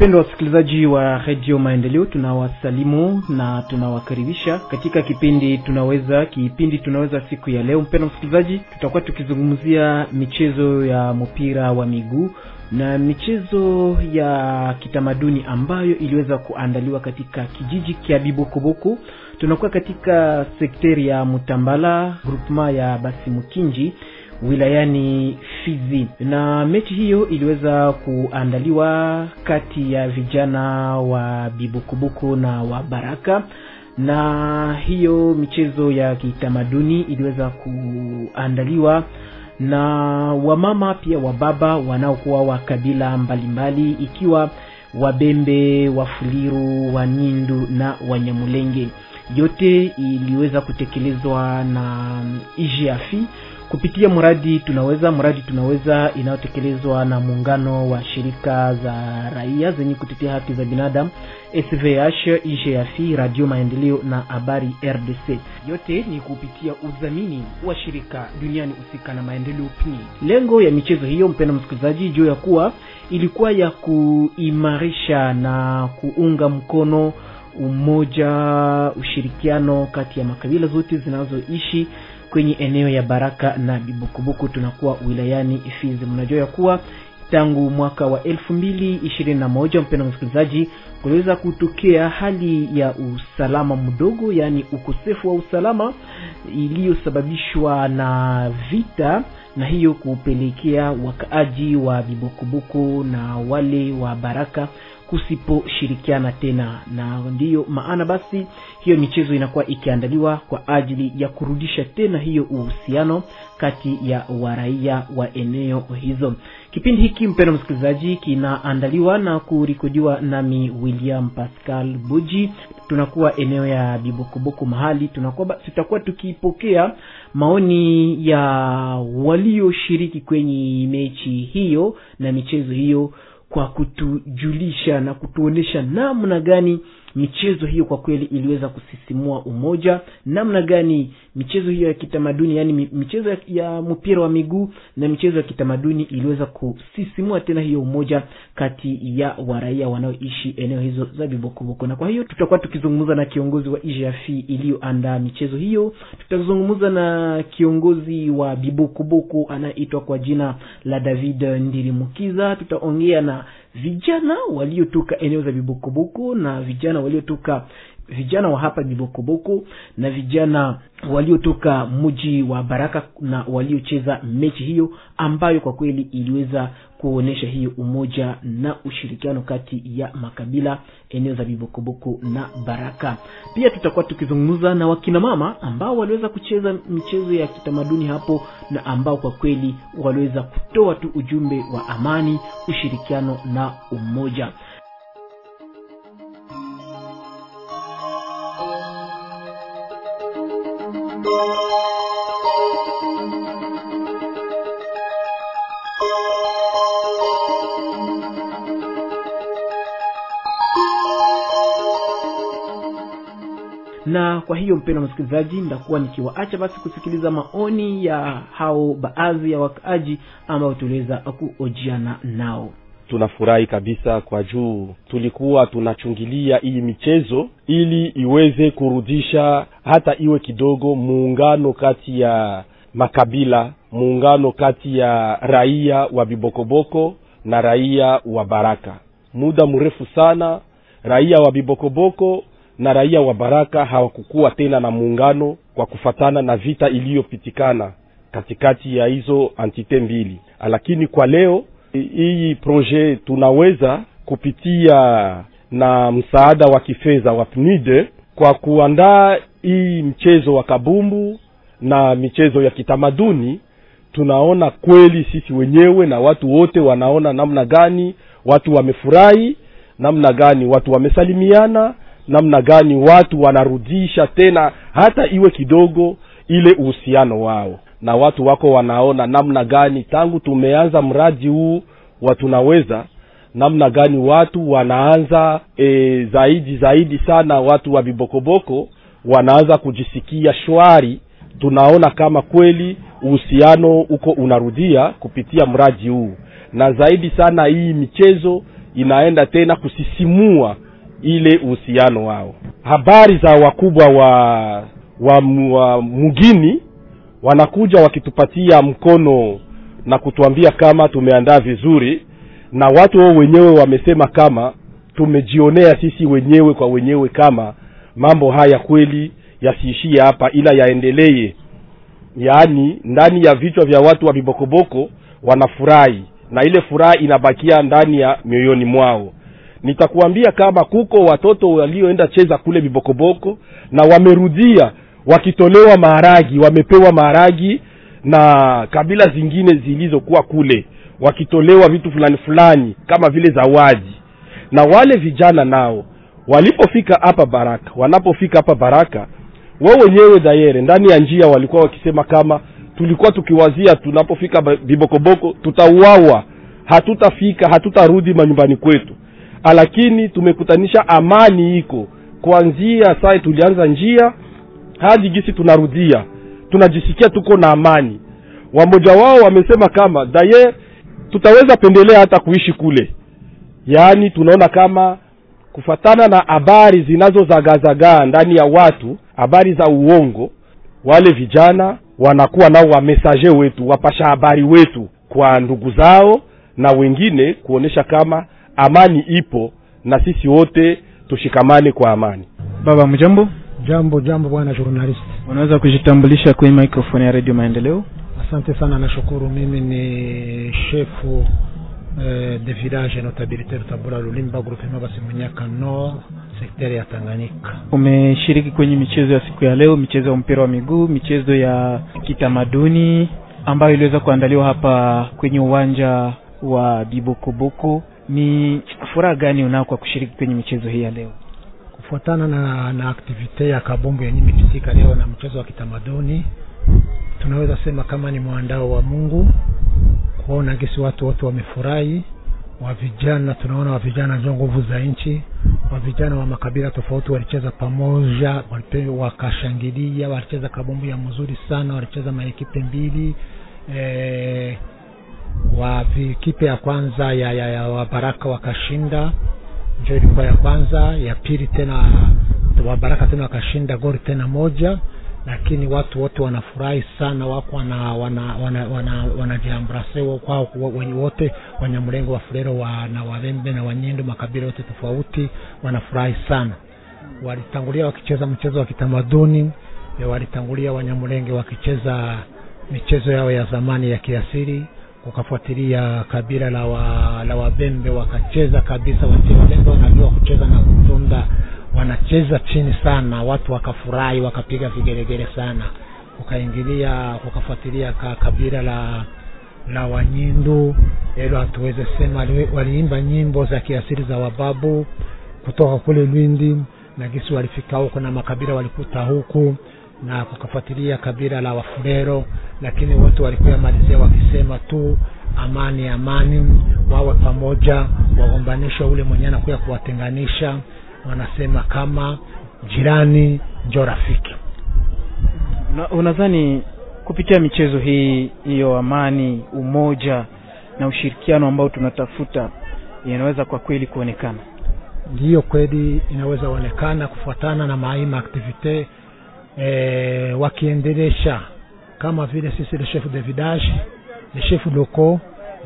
Wapendwa wasikilizaji wa redio maendeleo tunawasalimu na tunawakaribisha katika kipindi tunaweza kipindi tunaweza siku ya leo. Mpendwa msikilizaji tutakuwa tukizungumzia michezo ya mpira wa miguu na michezo ya kitamaduni ambayo iliweza kuandaliwa katika kijiji kya bibokoboko. Tunakuwa katika sekteri ya mutambala grupema ya basimukinji wilayani Fizi, na mechi hiyo iliweza kuandaliwa kati ya vijana wa Bibukubuku na wa Baraka, na hiyo michezo ya kitamaduni iliweza kuandaliwa na wamama pia wababa wanaokuwa wa kabila mbalimbali ikiwa Wabembe, Wafuliru, Wanindu na Wanyamulenge. Yote iliweza kutekelezwa na IGAFI kupitia mradi tunaweza mradi tunaweza inayotekelezwa na muungano wa shirika za raia zenye kutetea haki za binadamu SVH, IGF, Radio Maendeleo na Habari RDC. Yote ni kupitia udhamini wa shirika duniani husika na maendeleo PNUD. Lengo ya michezo hiyo, mpendwa msikilizaji, juu ya kuwa ilikuwa ya kuimarisha na kuunga mkono umoja, ushirikiano kati ya makabila zote zinazoishi kwenye eneo ya Baraka na Bibukubuku, tunakuwa wilayani Fizi. Mnajua ya kuwa tangu mwaka wa elfu mbili ishirini na moja mpendwa msikilizaji, kuliweza kutokea hali ya usalama mdogo, yaani ukosefu wa usalama iliyosababishwa na vita, na hiyo kupelekea wakaaji wa Bibukubuku na wale wa Baraka kusiposhirikiana tena, na ndiyo maana basi hiyo michezo inakuwa ikiandaliwa kwa ajili ya kurudisha tena hiyo uhusiano kati ya waraia wa eneo hizo. Kipindi hiki mpendwa msikilizaji, kinaandaliwa na kurikodiwa nami William Pascal Buji. Tunakuwa eneo ya Bibukubuku mahali tunakuwa tutakuwa tukipokea maoni ya walioshiriki kwenye mechi hiyo na michezo hiyo kwa kutujulisha na kutuonesha namna gani michezo hiyo kwa kweli iliweza kusisimua umoja, namna gani michezo hiyo ya kitamaduni, yani michezo ya, mpira wa miguu na michezo ya kitamaduni iliweza kusisimua tena hiyo umoja kati ya waraia wanaoishi eneo hizo za Bibokoboko. Na kwa hiyo tutakuwa tukizungumza na kiongozi wa IGAFI iliyoandaa michezo hiyo, tutazungumza na kiongozi wa Bibokoboko anaitwa kwa jina la David Ndirimukiza, tutaongea na vijana waliotoka eneo za Bibokoboko na vijana waliotoka vijana wa hapa Bibokoboko na vijana waliotoka mji wa Baraka na waliocheza mechi hiyo ambayo kwa kweli iliweza kuonesha hiyo umoja na ushirikiano kati ya makabila eneo za Bibokoboko na Baraka. Pia tutakuwa tukizungumza na wakina mama ambao waliweza kucheza michezo ya kitamaduni hapo na ambao kwa kweli waliweza kutoa tu ujumbe wa amani, ushirikiano na umoja. Na kwa hiyo mpendo msikilizaji, nitakuwa nikiwaacha basi kusikiliza maoni ya hao baadhi ya wakaaji ambao tuliweza kuojiana nao. Tunafurahi kabisa kwa juu tulikuwa tunachungilia hii michezo ili iweze kurudisha hata iwe kidogo muungano kati ya makabila, muungano kati ya raia wa Bibokoboko na raia wa Baraka. Muda mrefu sana raia wa Bibokoboko na raia wa Baraka hawakukuwa tena na muungano kwa kufatana na vita iliyopitikana katikati ya hizo antite mbili, lakini kwa leo hii proje tunaweza kupitia na msaada wa kifedha wa PNUD kwa kuandaa hii mchezo wa kabumbu na michezo ya kitamaduni. Tunaona kweli sisi wenyewe na watu wote wanaona namna gani watu wamefurahi namna gani watu wamesalimiana namna gani watu wanarudisha tena hata iwe kidogo ile uhusiano wao na watu wako wanaona namna gani tangu tumeanza mradi huu wa tunaweza namna gani watu wanaanza e, zaidi zaidi sana watu wa vibokoboko wanaanza kujisikia shwari. Tunaona kama kweli uhusiano uko unarudia kupitia mradi huu na zaidi sana hii michezo inaenda tena kusisimua ile uhusiano wao. Habari za wakubwa wa wa, wa mugini wanakuja wakitupatia mkono na kutuambia kama tumeandaa vizuri na watu wao wenyewe wamesema kama tumejionea sisi wenyewe kwa wenyewe kama mambo haya kweli yasiishie hapa ila yaendelee. Yaani ndani ya vichwa vya watu wa vibokoboko wanafurahi na ile furaha inabakia ndani ya mioyoni mwao. Nitakuambia kama kuko watoto walioenda cheza kule vibokoboko na wamerudia wakitolewa maharagi wamepewa maharagi na kabila zingine zilizokuwa kule wakitolewa vitu fulani fulani kama vile zawadi. Na wale vijana nao walipofika hapa baraka wanapofika hapa baraka wao wenyewe dayere ndani ya njia walikuwa wakisema kama tulikuwa tukiwazia tunapofika vibokoboko tutauawa hatutafika hatutarudi manyumbani kwetu. Lakini tumekutanisha amani iko. Kuanzia saa tulianza njia hadi gisi tunarudia tunajisikia tuko na amani. Wamoja wao wamesema kama daye tutaweza pendelea hata kuishi kule. Yaani tunaona kama kufatana na habari zinazozagazagaa ndani ya watu habari za uongo wale vijana wanakuwa nao wamesaje wetu wapasha habari wetu kwa ndugu zao na wengine kuonesha kama amani ipo na sisi wote tushikamane kwa amani. Baba mjambo jambo jambo bwana journalist unaweza kujitambulisha kwenye microphone ya redio maendeleo? Asante sana nashukuru. Mimi ni shefu eh, de village notabilite rutabura lulimba groupement basimunyaka nord sekteri ya tanganyika. Umeshiriki kwenye michezo ya siku ya leo michezo ya mpira wa miguu michezo ya kitamaduni ambayo iliweza kuandaliwa hapa kwenye uwanja wa bibokoboko. Ni furaha gani unao kwa kushiriki kwenye michezo hii ya leo kufuatana na na aktivite ya kabumbu yenye imepitika leo na mchezo wa kitamaduni tunaweza sema kama ni mwandao wa mungu kuona gesi watu wote wamefurahi wa vijana tunaona wa vijana ndio nguvu za nchi wa vijana wa makabila tofauti walicheza pamoja wakashangilia walicheza kabumbu ya mzuri sana walicheza maekipe mbili e, wa kipe ya kwanza ya, ya, ya wabaraka wakashinda njo ilikuwa ya kwanza ya pili tena wabaraka tena wakashinda gori tena moja. Lakini watu wote wanafurahi sana wako wana wana wana wana wanajiambrase wote wanyamrengo wafurero wa, na wavembe na wanyendo makabila yote tofauti wanafurahi sana. Walitangulia wakicheza mchezo wa kitamaduni walitangulia wanyamrenge wakicheza michezo yao ya zamani ya kiasiri wakafuatilia kabila la wa, la wabembe wakacheza kabisa wabembe wanajua kucheza na kutunda wanacheza chini sana watu wakafurahi wakapiga vigelegele sana. Ukaingilia ukafuatilia ka, kabila la la wanyindu ilo hatuweze sema waliimba nyimbo za kiasiri za wababu kutoka kule lwindi na gisi walifika huko na makabila walikuta huku na kukafuatilia kabila la Wafulero, lakini wote walikuwa malizia wakisema tu amani amani wawe pamoja wagombanisha ule mwenye anakuya kuwatenganisha. Wanasema kama jirani njo rafiki. Una, unadhani kupitia michezo hii hiyo amani umoja na ushirikiano ambao tunatafuta inaweza kwa kweli kuonekana? Ndiyo kweli inaweza onekana kufuatana na maima aktivite e, wakiendelesha kama vile sisi le chef de village le chef loko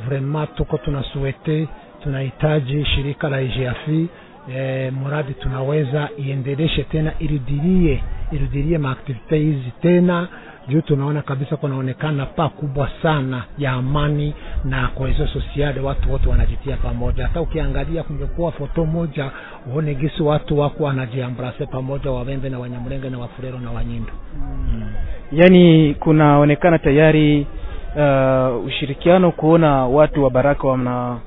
vraiment tuko tunasuete tunahitaji shirika la IGAFI e, mradi tunaweza iendeleshe tena irudilie irudilie maaktivite hizi tena juu tunaona kabisa kunaonekana paa kubwa sana ya amani na kohesio sosiale watu wote wanajitia pamoja hata ukiangalia kungekuwa foto moja uone gisi watu wako wanajiambrase pamoja wawembe na wanyamulenge na wafurero na wanyindo mm. yaani kunaonekana tayari uh, ushirikiano kuona watu wa baraka wana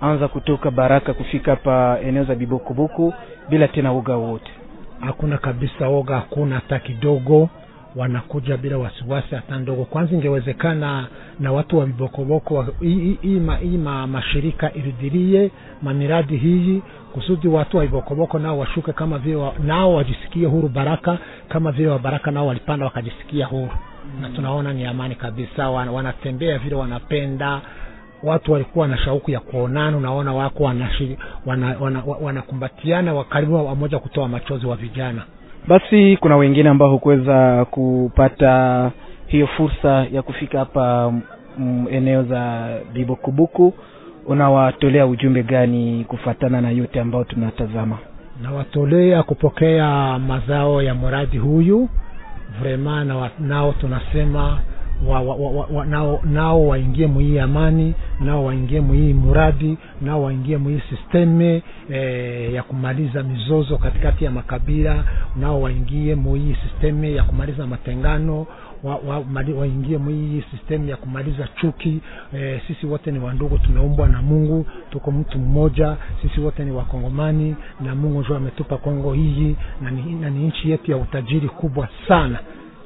anza kutoka Baraka kufika hapa eneo za Bibokoboko bila tena woga wote? hakuna kabisa oga hakuna hata kidogo wanakuja bila wasiwasi hata ndogo kwanza ingewezekana na watu wa Bibokoboko hii- ma- ma- mashirika irudilie mamiradi hii kusudi watu wa vibokoboko nao washuke kama vile nao wajisikie huru baraka kama vile wa baraka nao walipanda wakajisikia huru mm. na tunaona ni amani kabisa wan, wanatembea vile wanapenda watu walikuwa na shauku ya kuonana unaona wako wanakumbatiana wana, wana, wana wanakumbatiana, wamoja kutoa machozi wa vijana. Basi kuna wengine ambao hukuweza kupata hiyo fursa ya kufika hapa mm, eneo za Bibokubuku, unawatolea ujumbe gani kufuatana na yote ambao tunatazama? nawatolea kupokea mazao ya mradi huyu. Vrema na nao tunasema wa, wa, wa, wa, nao, nao waingie muhii amani nao waingie muhii muradi nao waingie muhii sisteme eh, ya kumaliza mizozo katikati ya makabila nao waingie muhii sisteme ya kumaliza matengano wa, wa, waingie muhii sistemu ya kumaliza chuki. E, sisi wote ni wandugu tumeumbwa na mungu tuko mtu mmoja. Sisi wote ni wakongomani na mungu njo ametupa kongo hii na ni, na ni nchi yetu ya utajiri kubwa sana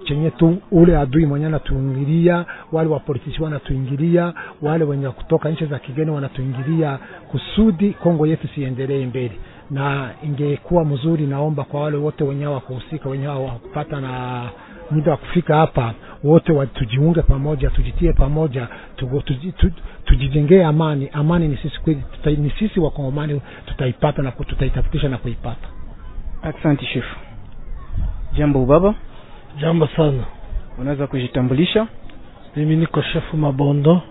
chenye tu ule adui mwenye anatuingilia wale wapolitisi wanatuingilia wale wenye kutoka nchi za kigeni wanatuingilia kusudi kongo yetu siendelee mbele. Na ingekuwa mzuri naomba kwa wale wote wenye wakuhusika wenye wakupata na muda wa kufika hapa wote tujiunge pamoja tujitie pamoja tujijengee amani. Amani ni sisi kweli ni sisi wakongomani tutaipata na tutaitafutisha na kuipata. Asante shefu. Jambo baba, Jambo sana, unaweza kujitambulisha? mimi niko shefu Mabondo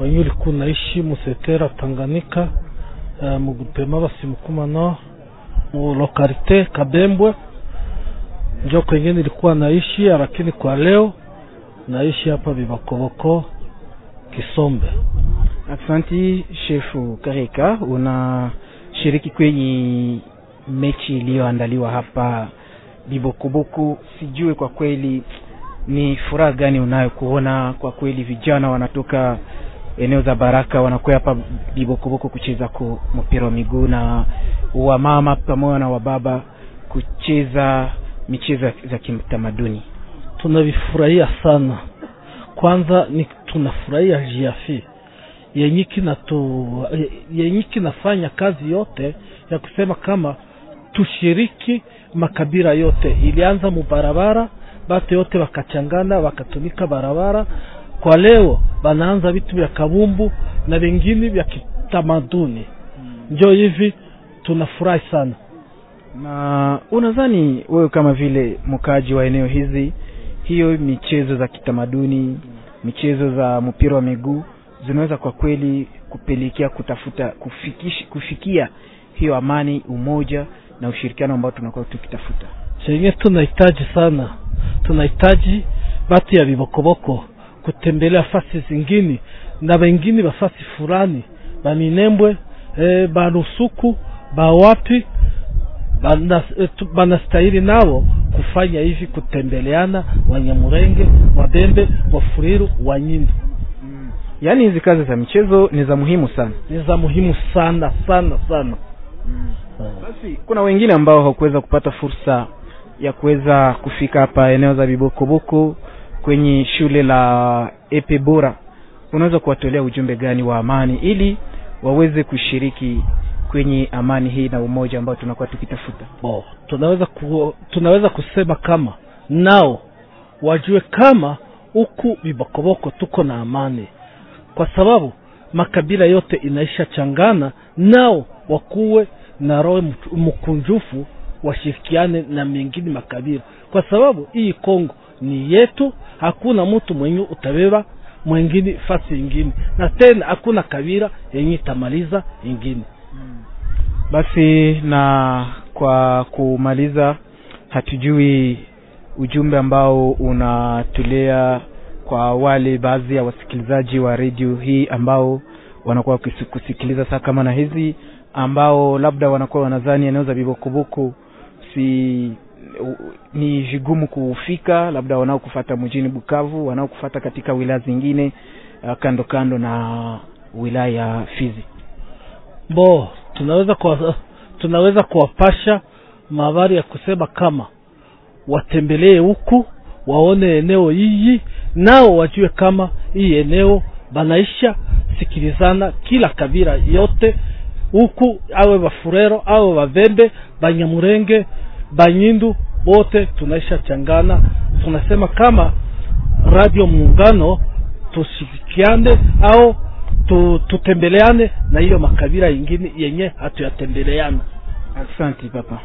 wenye ulikuwa naishi Musetera Tanganyika, uh, mugupema basimukuma no mu lokalite Kabembwe njo kwenye nilikuwa naishi, lakini kwa leo naishi hapa Bibokoboko Kisombe. asanti shefu Kareka, unashiriki kwenye mechi iliyoandaliwa hapa Bibokoboko. Sijue kwa kweli ni furaha gani unayo kuona kwa kweli vijana wanatoka eneo za Baraka wanakuwa hapa Bibukubuku kucheza ku mpira wa miguu na wamama pamoja na wababa kucheza michezo za kitamaduni. tunavifurahia sana. Kwanza ni tunafurahia jiafi yenyiki kinatu yenye kinafanya kazi yote ya kusema kama tushiriki makabila yote. Ilianza mubarabara, batu yote wakachangana wakatumika barabara. Kwa leo banaanza vitu vya kabumbu na vingine vya kitamaduni, njo hivi tunafurahi sana. na unadhani wewe kama vile mkaaji wa eneo hizi hiyo michezo za kitamaduni michezo za mpira wa miguu zinaweza kwa kweli kupelekea kutafuta kufikish, kufikia hiyo amani umoja na ushirikiano ambao tunakuwa tukitafuta. Chenye tunahitaji sana, tunahitaji batu ya vibokoboko kutembelea fasi zingine na wengine bafasi fulani baminembwe e, barusuku bawapi bana- eh, banastahili nao kufanya hivi, kutembeleana Wanyamurenge, Wabembe, wafuriru Wanyindu yaani hizi kazi za michezo ni za muhimu sana. Ni za muhimu sana sana sana. Basi kuna wengine ambao hawakuweza kupata fursa ya kuweza kufika hapa eneo za Bibokoboko kwenye shule la epe bora. Unaweza kuwatolea ujumbe gani wa amani ili waweze kushiriki kwenye amani hii na umoja ambao tunakuwa tukitafuta? Bo, tunaweza ku, tunaweza kusema kama nao wajue kama huku vibokoboko tuko na amani, kwa sababu makabila yote inaisha changana, nao wakuwe na roho mkunjufu, washirikiane na mengine makabila, kwa sababu hii Kongo ni yetu, hakuna mtu mwenye utabeba mwengine fasi ingine, na tena hakuna kabila yenye itamaliza ingine. basi na kwa kumaliza hatujui ujumbe ambao unatolea kwa wale baadhi ya wasikilizaji wa redio hii ambao wanakuwa kusikiliza saa kama na hizi ambao labda wanakuwa wanadhani eneo za bibokubuku si ni vigumu kufika labda wanaokufata mjini bukavu wanaokufata katika wilaya zingine uh, kando kando na wilaya ya fizi. Bo, tunaweza kwa, tunaweza kuwapasha mahabari ya kusema kama watembelee huku waone eneo hii, nao wajue kama hii eneo banaisha sikilizana kila kabila yote huku, awe Wafurero awe Wavembe, Banyamurenge, Banyindu, wote tunaisha changana. Tunasema kama radio muungano tushirikiane au tu, tutembeleane na hiyo makabila yingine yenye hatuyatembeleana. Asante papa.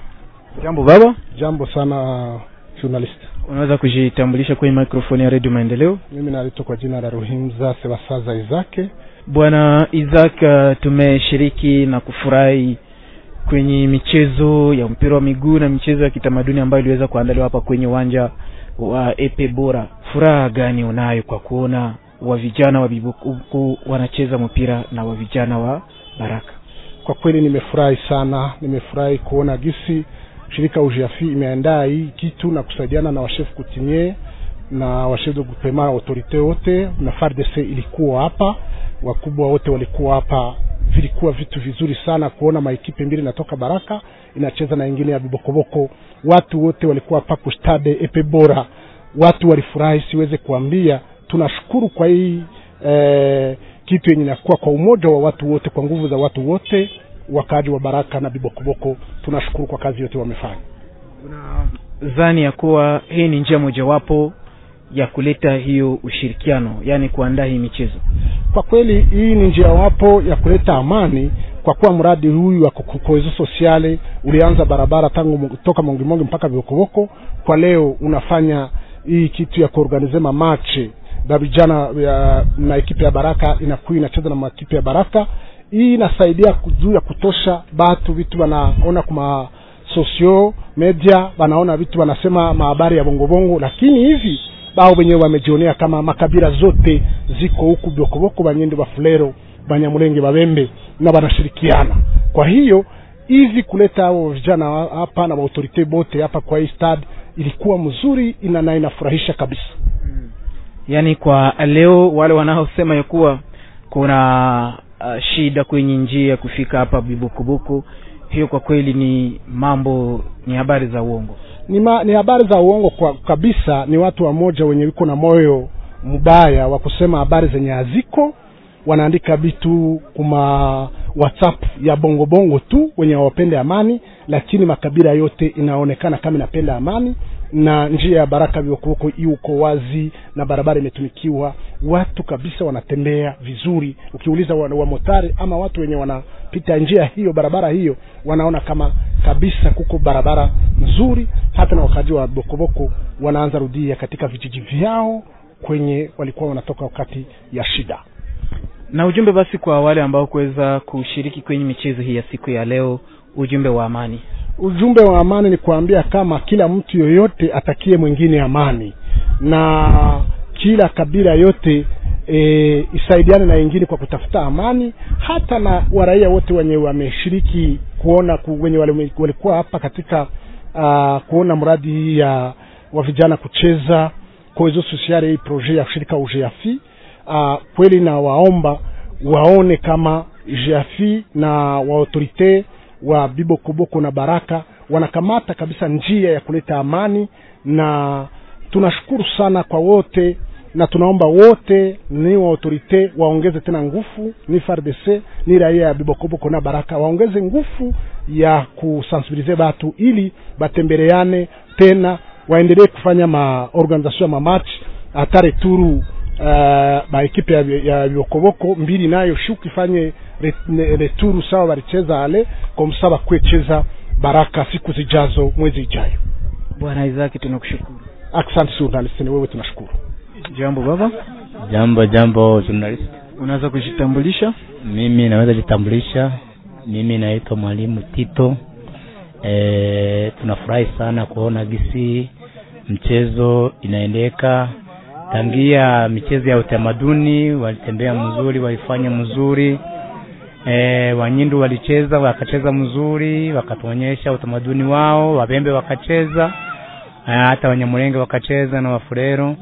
Jambo baba, jambo sana journalist unaweza kujitambulisha kwenye microphone ya Radio Maendeleo? mimi naitwa kwa jina la ruhimza sebasaza izake Bwana Isaac, uh, tumeshiriki na kufurahi kwenye michezo ya mpira wa miguu na michezo ya kitamaduni ambayo iliweza kuandaliwa hapa kwenye uwanja wa Epe Bora. Furaha gani unayo kwa kuona wa vijana wa bibuku wanacheza mpira na wa vijana wa Baraka? kwa kweli nimefurahi sana nimefurahi kuona gisi shirika ujafi imeandaa hii kitu na kusaidiana na washef kutinye na washef de groupement autorite wote na FARDC ilikuwa hapa wakubwa wote walikuwa hapa vilikuwa vitu vizuri sana kuona maekipe mbili natoka baraka inacheza na ingine ya bibokoboko. Watu wote walikuwa hapa kustade epe bora. Watu walifurahi siweze kuambia. Tunashukuru kwa hii eh, kitu yenye inakuwa kwa umoja wa watu wote kwa nguvu za watu wote wakaaji wa baraka na bibokoboko. Tunashukuru kwa kazi yote wamefanya. Zani ya kuwa hii ni njia mojawapo ya kuleta hiyo ushirikiano, yaani kuandaa hii michezo. kwa kweli hii ni njia wapo ya kuleta amani kwa kuwa mradi huyu wa kohezo sosiale ulianza barabara tangu toka mongimongi mpaka Vibokoboko, kwa leo unafanya hii kitu ya kuorganize mamache na vijana na ekipe ya baraka inakuwa inacheza na maekipe ya baraka. Hii inasaidia juu ya kutosha batu vitu wanaona kuma sosio media wanaona vitu wanasema mahabari ya bongobongo lakini hivi bao wenyewe wamejionea kama makabila zote ziko huku bokoboko banyendo bafulero banyamulenge babembe na wanashirikiana. Kwa hiyo hivi kuleta hao vijana hapa na waautorite bote hapa kwa hii stad ilikuwa mzuri ina na inafurahisha kabisa. Yaani kwa leo wale wanaosema ya kuwa kuna uh, shida kwenye njia ya kufika hapa bibukubuku hiyo kwa kweli ni mambo ni habari za uongo. Ni, ma, ni habari za uongo kwa kabisa. Ni watu wamoja wenye wiko na moyo mbaya wa kusema habari zenye haziko. Wanaandika vitu kuma whatsapp ya bongo bongo tu wenye wapende amani lakini makabila yote inaonekana kama inapenda amani na njia ya baraka vyokuoko iuko wazi na barabara imetumikiwa. Watu kabisa wanatembea vizuri. Ukiuliza wa, wa ama watu wenye wanapita njia hiyo barabara hiyo wanaona kama kabisa kuko barabara nzuri. Hata na wakaji wa bokoboko wanaanza rudia katika vijiji vyao kwenye walikuwa wanatoka wakati ya shida. Na ujumbe basi kwa wale ambao kuweza kushiriki kwenye michezo hii ya siku ya leo ujumbe wa amani ujumbe wa amani ni kuambia kama kila mtu yoyote atakie mwingine amani. Na kila kabila yote e, isaidiane na wengine kwa kutafuta amani. Hata na waraia wote wenye wameshiriki kuona ku, wenye walikuwa hapa katika uh, kuona mradi hii ya wa vijana kucheza kohezo sociale, hii projet ya shirika ujeafi uh, kweli na waomba waone kama jeafi na waautorite wa bibokoboko na baraka wanakamata kabisa njia ya kuleta amani na tunashukuru sana kwa wote na tunaomba wote ni wa autorite waongeze tena nguvu ni FARDC ni raia ya bibokoboko na baraka waongeze nguvu ya kusensibilize batu ili batembeleane tena waendelee kufanya maorganizasio ya mamachi hata returu uh, maekipe ya, ya bibokoboko mbili nayo shuku ifanye re- returu sawa walicheza ale komsa bakwecheza baraka siku zijazo mwezi ijayo. Bwana isaki tunakushukuru. Asante journalist ni wewe tunashukuru. Jambo baba. Jambo jambo journalist, unaweza kujitambulisha? Mimi naweza jitambulisha. Mimi naitwa mwalimu Tito. E, tunafurahi sana kuona gisi mchezo inaendeka tangia michezo ya utamaduni, walitembea mzuri, walifanya mzuri. E, Wanyindu walicheza wakacheza mzuri, wakatuonyesha utamaduni wao. Wabembe wakacheza, e, hata Wanyamulenge wakacheza na Wafulero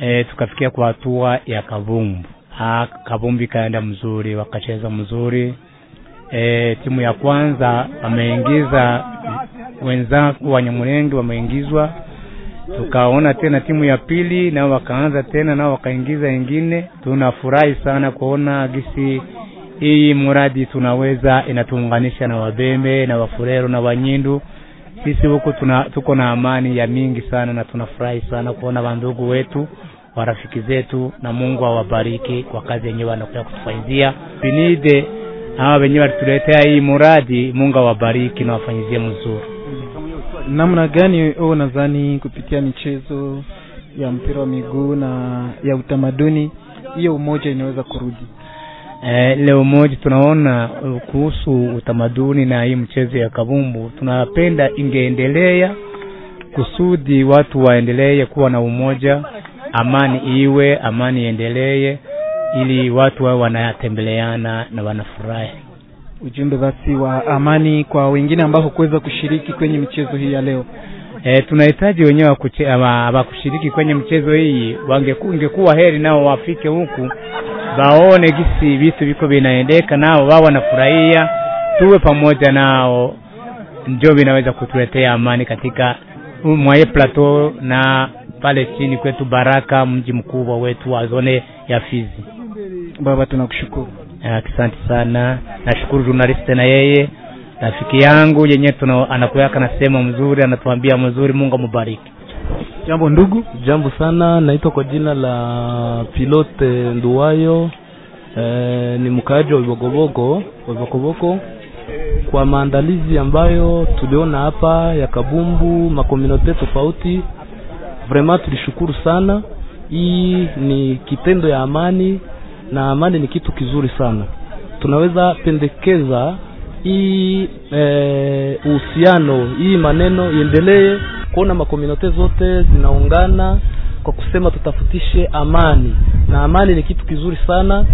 e, tukafikia kwa hatua ya Kavumbu. Ah, kabumbu ikaenda mzuri, wakacheza mzuri e, timu ya kwanza wameingiza wenzangu Wanyamulenge wameingizwa, tukaona tena timu ya pili nao wakaanza tena nao wakaingiza ingine. Tunafurahi sana kuona gisi hii muradi tunaweza inatuunganisha na Wabembe na Wafurero na Wanyindu. Sisi huku tuko na amani ya mingi sana na tunafurahi sana kuona wandugu wetu warafiki zetu, na Mungu awabariki kwa kazi yenyewe wanakuja kutufanyizia pinide hawa wenyewe walituletea hii muradi. Mungu awabariki na wafanyizie mzuri. Namna gani wewe nadhani kupitia michezo ya mpira wa miguu na ya utamaduni hiyo umoja inaweza kurudi Eh, leo moja tunaona uh, kuhusu utamaduni na hii mchezo ya kabumbu, tunapenda ingeendelea kusudi watu waendelee kuwa na umoja, amani iwe, amani iendelee, ili watu wao wanatembeleana na wanafurahi. Ujumbe basi wa amani kwa wengine ambao hukuweza kushiriki kwenye michezo hii ya leo. E, tunahitaji wenyewe wakuche- wa- wa kushiriki kwenye mchezo hii, wangeku- ingekuwa heri nao wafike huku waone gisi vitu viko vinaendeka, nao wao wanafurahia, tuwe pamoja nao, ndio vinaweza kutuletea amani katika mwaye plateau na pale chini kwetu Baraka, mji mkubwa wetu wa zone ya Fizi. baba tunakushukuru Asante sana, nashukuru journaliste na yeye rafiki yangu yenyewe tuna anakuyaka na sehemu mzuri, anatuambia mzuri. Mungu amubariki. jambo ndugu Jambo sana, naitwa kwa jina la Pilote Nduwayo. E, ni mkaaji wa Vibogobogo wa Vibogobogo. Kwa maandalizi ambayo tuliona hapa ya kabumbu makomunote tofauti, vraiment tulishukuru sana. Hii ni kitendo ya amani na amani ni kitu kizuri sana. Tunaweza pendekeza hii uhusiano uhusiano hii maneno iendelee kuona makomunote zote zinaungana kwa kusema tutafutishe amani, na amani ni kitu kizuri sana.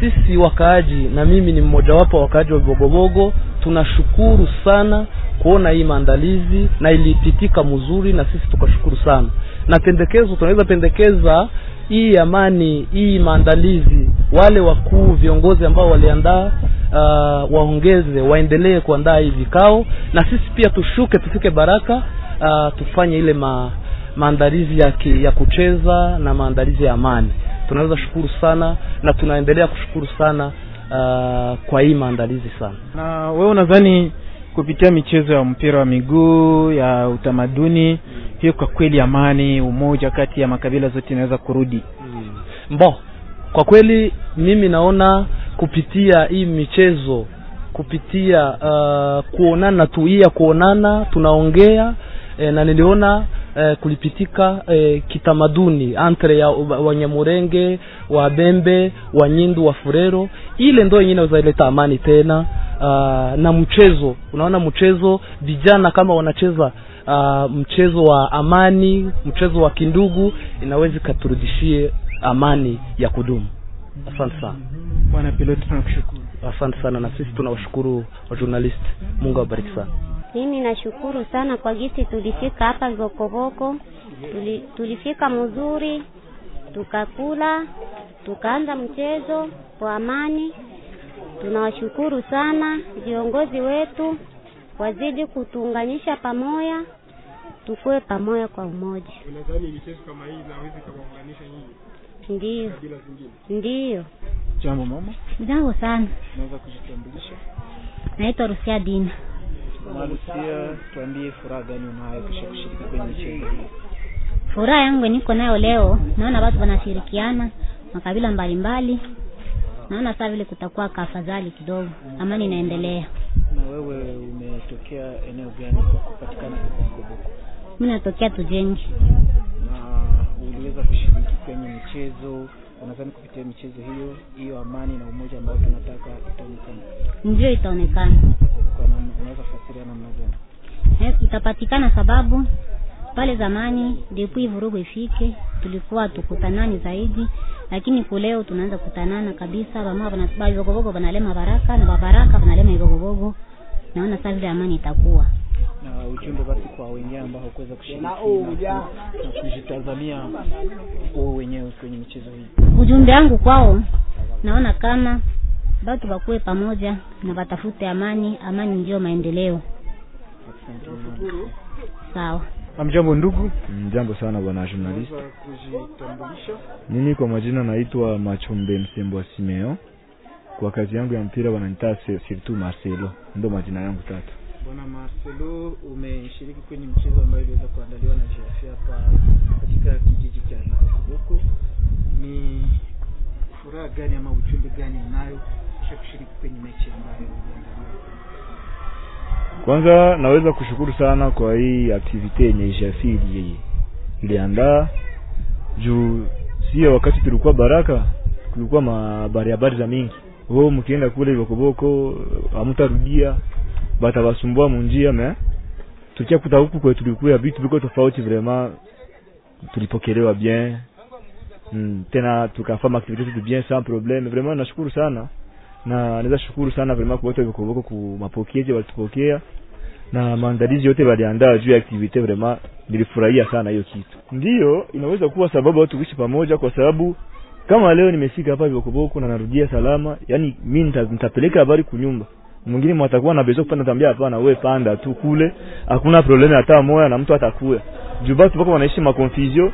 Sisi wakaaji na mimi ni mmojawapo wa wakaaji wa Bogobogo, tunashukuru sana kuona hii maandalizi na ilipitika mzuri, na sisi tukashukuru sana. Na pendekezo tunaweza pendekeza hii amani, hii maandalizi, wale wakuu viongozi ambao waliandaa uh, waongeze, waendelee kuandaa hii vikao, na sisi pia tushuke, tufike Baraka uh, tufanye ile ma, maandalizi ya, ki, ya kucheza na maandalizi ya amani. Tunaweza shukuru sana na tunaendelea kushukuru sana uh, kwa hii maandalizi sana. na wewe unadhani kupitia michezo ya mpira wa miguu ya utamaduni hiyo kwa kweli amani umoja kati ya makabila zote inaweza kurudi Mbo, kwa kweli mimi naona kupitia hii michezo kupitia uh, kuonana tu hii ya kuonana tunaongea eh, na niliona eh, kulipitika eh, kitamaduni entre ya Wanyamurenge, Wabembe, Wanyindu, Wafurero, ile ndo yenyewe inaweza amani tena. Uh, na mchezo, unaona mchezo, vijana kama wanacheza uh, mchezo wa amani, mchezo wa kindugu, inaweza ikaturudishie amani ya kudumu. Asante sana. bwana piloti tunakushukuru Asante sana, na sisi tunawashukuru wa journalist. Mungu awabariki sana. Mimi nashukuru sana kwa gisi tulifika hapa vokovoko tuli, tulifika mzuri, tukakula, tukaanza mchezo kwa amani. Tunawashukuru sana viongozi wetu, wazidi kutuunganisha pamoja, tukuwe pamoja kwa umoja. Unadhani michezo kama hii inaweza kuunganisha nyinyi Ndiyo, ndio. jambo mama Jambo sana, Naweza kujitambulisha naitwa Rusia Dina. malusia tuambie furaha gani unayo kisha kushiriki kwenye mchezo huu? Furaha yangu niko nayo leo, naona watu wanashirikiana makabila mbalimbali, naona saa vile kutakuwa kafadhali kidogo, amani inaendelea. na wewe umetokea eneo gani kwa kupatikana Kibokoboko Mimi natokea Tujengi. Na uliweza kushiriki kwenye michezo unadhani kupitia michezo hiyo hiyo amani na umoja ambao tunataka itaonekana? Ndio itaonekana. Unaweza kufasiria namna gani? Eh, itapatikana sababu pale zamani depuis vurugu ifike tulikuwa tukutanani zaidi lakini kuleo tunaanza kutanana kabisa bama vanalema banalema baraka na babaraka banalema ivogovogo. naona sasa vile amani itakuwa ujumbe basi kwa wengine ambao hawakuweza kushiriki na, na kujitazamia wao wenyewe kwenye michezo hii. Ujumbe wangu kwao naona kama batu bakuwe pamoja na batafute amani amani ndio maendeleo. Sawa. Amjambo ndugu, Jambo sana bwana journalist. Mimi kwa majina naitwa Machombe Msembo Simeo. Kwa kazi yangu ya mpira wananiita se- surtout Marcelo, ndo majina yangu tatu. Bwana Marcelo, umeshiriki kwenye mchezo ambayo iliweza kuandaliwa na GFA hapa katika kijiji cha Kiboko. Ni furaha gani ama ujumbe gani unayo kisha kushiriki kwenye mechi ambayo? Kwanza naweza kushukuru sana kwa hii activity yenye Jafi iliandaa juu sio wakati tulikuwa Baraka, kulikuwa mabari habari za mingi. Wao mkienda kule Bokoboko hamtarudia, batawasumbua munjia me tukia huku kwetu tulikuwa vitu viko tofauti vrema tulipokelewa bien. Mm, tena tukafanya activity zetu bien sans probleme Vraiment nashukuru sana. Na naweza shukuru sana vraiment kwa wote Bokoboko ku mapokezi walitupokea. Na maandalizi yote waliandaa juu ya activity vraiment nilifurahia sana hiyo kitu. Ndiyo inaweza kuwa sababu watu kuishi pamoja, kwa sababu kama leo nimefika hapa Bokoboko na narudia salama, yani mi nitapeleka habari kunyumba mwingine mwatakuwa na bezo kupanda tambia, hapana, we panda tu kule, hakuna probleme hata moya na mtu atakuya juu batu bako wanaishi ma confusion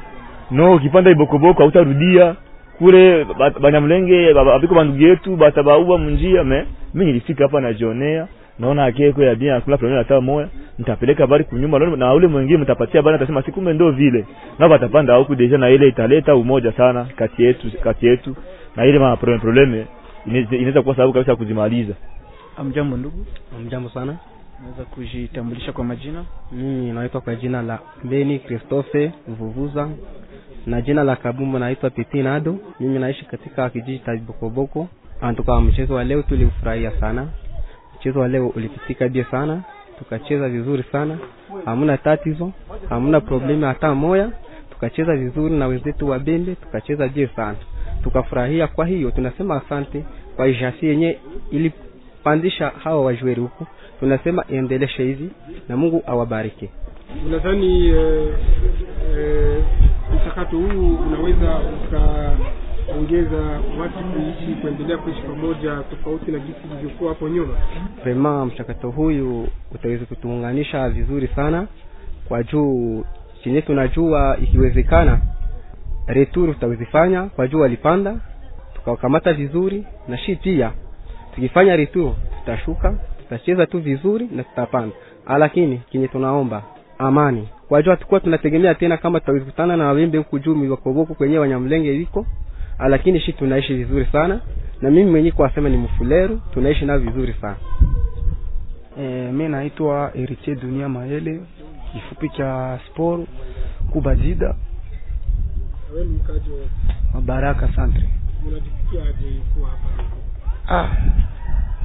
no, ukipanda ibokoboko hautarudia. Kule ba- banyamulenge ba- biko bandugu yetu batabaua munjia me. Mimi nilifika hapa najionea. Naona akeko ya bien hakuna probleme hata moya nitapeleka habari kunyuma na- ule mwingine mtapatia bana, atasema si kumbe ndo vile. Na batapanda huku deja na ile italeta umoja sana kati yetu kati yetu. Na ile ma probleme inaweza kuwa sababu kabisa kuzimaliza Amjambo ndugu, Mjambo sana. Naweza kujitambulisha kwa majina? Mimi naitwa kwa jina la Beni Christophe Vuvuza na jina la Kabumbu naitwa Peti Nado. Mimi naishi katika kijiji cha Bokoboko. Antuka mchezo wa leo tulifurahia sana. Mchezo wa leo ulipitika bie sana, tukacheza vizuri sana, hamna tatizo, hamna problemu hata moya. Tukacheza vizuri na wenzetu wa Bembe, tukacheza bie sana, tukafurahia. Kwa hiyo tunasema asante kwa ijasi yenye ilipandisha hawa wajweri huku, tunasema iendeleshe hivi na Mungu awabariki. Unadhani eh, eh, mchakato huu unaweza ukaongeza watu kuishi kuendelea kuishi pamoja tofauti na jinsi ilivyokuwa hapo nyuma? Vrema mchakato huyu utaweza kutuunganisha vizuri sana kwa juu chenye tunajua ikiwezekana retur tutawezifanya kwa juu walipanda tukawakamata vizuri na shi pia tukifanya retour, tutashuka tutacheza tu vizuri na tutapanda. Lakini kenye tunaomba amani. Kwa jua tukuwa tunategemea tena kama tutakutana na wembe huku juu miwakoboko kwenye wanyamlenge iko lakini shi tunaishi vizuri sana. Na mimi mwenyewe kwa sema ni mfuleru tunaishi nao vizuri sana. E, mi naitwa Heritier Dunia Maele, kifupi cha sport Kubadida Wewe ni Baraka Centre. unajisikia aje kuwa hapa? Ah,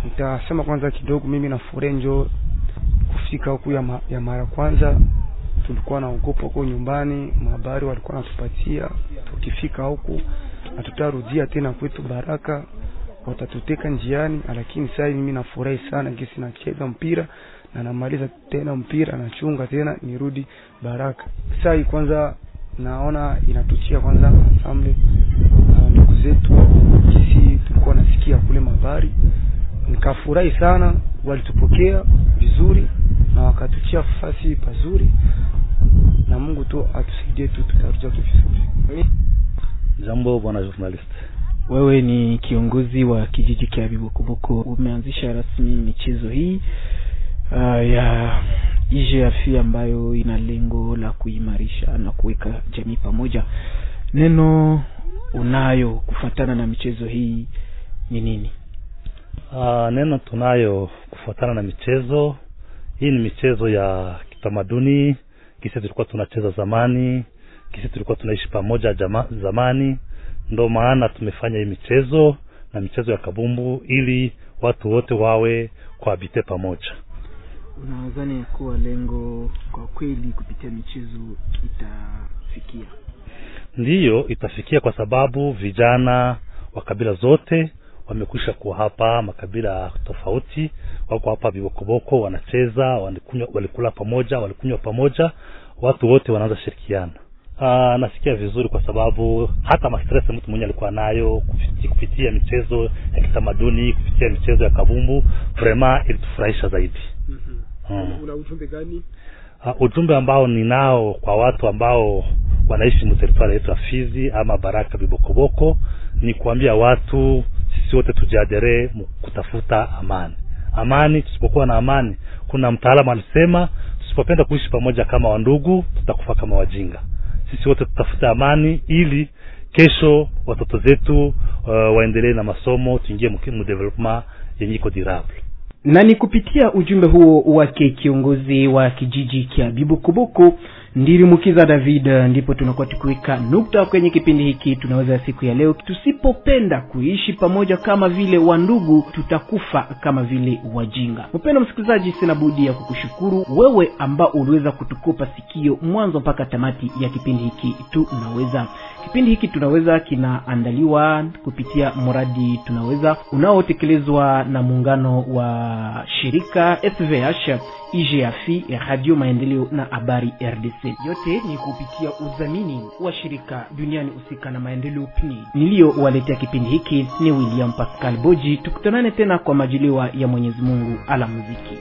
nitasema kwanza kidogo, mimi na Furenjo kufika huku ya, ma, ya mara kwanza tulikuwa naogopa huko nyumbani, mahabari walikuwa natupatia, tukifika huku hatutarudia tena kwetu Baraka, watatuteka njiani. Lakini sasa mimi nafurahi sana gisi nacheza mpira na namaliza tena mpira nachunga tena nirudi Baraka. Sasa kwanza naona inatuchia kwanza ensemble ndugu zetu jinsi tulikuwa nasikia kule mabari, nikafurahi sana, walitupokea vizuri na wakatuchia fasi pazuri, na Mungu tu atusaidie tu tutarudia tu vizuri. Jambo bwana journalist. Wewe ni kiongozi wa kijiji cha Bibokoboko, umeanzisha rasmi michezo hii uh, ya IGF ambayo ina lengo la kuimarisha na kuweka jamii pamoja. Neno unayo kufatana na michezo hii ni nini? Uh, neno tunayo kufuatana na michezo. Hii ni michezo ya kitamaduni. Kisi tulikuwa tunacheza zamani. Kisi tulikuwa tunaishi pamoja jama, zamani. Ndo maana tumefanya hii michezo na michezo ya kabumbu ili watu wote wawe kuhabite pamoja. Unadhani kuwa lengo kwa kweli kupitia michezo itafikia? ndiyo itafikia kwa sababu vijana wa kabila zote wamekwisha kuwa hapa makabila tofauti wako hapa vibokoboko wanacheza walikunywa walikula pamoja walikunywa pamoja watu wote wanaanza shirikiana. Aa, nasikia vizuri kwa sababu hata mastress mtu mwenye alikuwa nayo kupitia, kupitia michezo ya kitamaduni kupitia michezo ya kabumbu vrema ilitufurahisha zaidi. Mm-hmm. una ujumbe gani? Uh, ujumbe ambao ninao kwa watu ambao wanaishi mteritwari yetu ya Fizi ama Baraka Bibokoboko ni kuambia watu sisi wote tujiaderee kutafuta amani. Amani, tusipokuwa na amani, kuna mtaalamu alisema, tusipopenda kuishi pamoja kama wandugu, tutakufa kama wajinga. Sisi wote tutafuta amani ili kesho watoto zetu uh, waendelee na masomo, tuingie mu development yenye iko durable na ni kupitia ujumbe huo wake kiongozi wa kijiji cha Bibukubuku Ndilimukiza David, ndipo tunakuwa tukiweka nukta kwenye kipindi hiki tunaweza siku ya leo. Tusipopenda kuishi pamoja kama vile wandugu, tutakufa kama vile wajinga. Mpendwa msikilizaji, sina budi ya kukushukuru wewe ambao uliweza kutukopa sikio mwanzo mpaka tamati ya kipindi hiki tunaweza. Kipindi hiki tunaweza kinaandaliwa kupitia mradi tunaweza unaotekelezwa na muungano wa shirika SVH IGAFI Radio Maendeleo na Habari RDC. Yote ni kupitia udhamini wa shirika duniani husika na maendeleo PNI. Niliyowaletea kipindi hiki ni William Pascal Boji. Tukutanane tena kwa majaliwa ya Mwenyezi Mungu. Ala muziki.